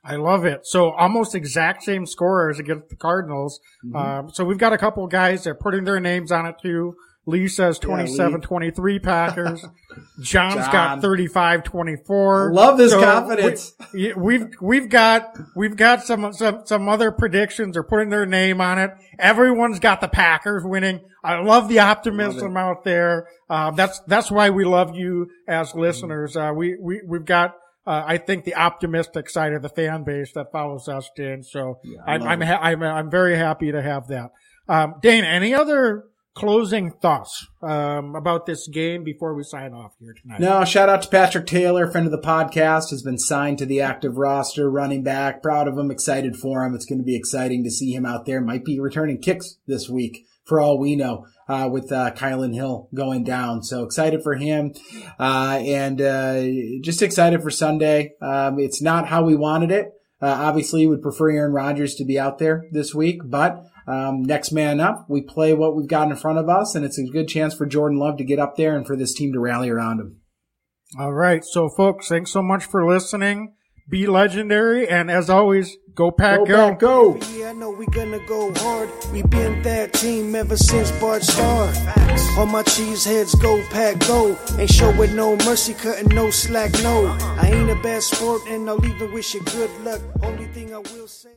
I love it. So almost exact same scorers against the Cardinals. Mm-hmm. Um, so we've got a couple of guys that are putting their names on it too. Lee says 27-23 Packers. John's John. got 35-24. Love this so confidence. We, we've, we've got, we've got some, some, some other predictions are putting their name on it. Everyone's got the Packers winning. I love the optimism love out there. Uh, that's, that's why we love you as listeners. Uh, we, we, we've got, uh, I think the optimistic side of the fan base that follows us, Dan. So yeah, I'm I'm, ha- I'm, I'm very happy to have that. Um, Dane, any other closing thoughts um, about this game before we sign off here tonight. No, shout out to Patrick Taylor, friend of the podcast, has been signed to the active roster, running back. Proud of him, excited for him. It's going to be exciting to see him out there. Might be returning kicks this week for all we know, uh, with, uh, Kylan Hill going down. So excited for him. Uh, and, uh, just excited for Sunday. Um, it's not how we wanted it. Uh, obviously would prefer Aaron Rodgers to be out there this week, but, um, next man up, we play what we've got in front of us, and it's a good chance for Jordan Love to get up there and for this team to rally around him. All right. So folks, thanks so much for listening. Be legendary. And as always, go pack, Go, go. Pack, go! Yeah, I know we gonna go hard. We been that team ever since Bart Starr. All my cheese heads go pack go. Ain't showing no mercy, cutting no slack, no. I ain't a bad sport and I'll even wish you good luck. Only thing I will say.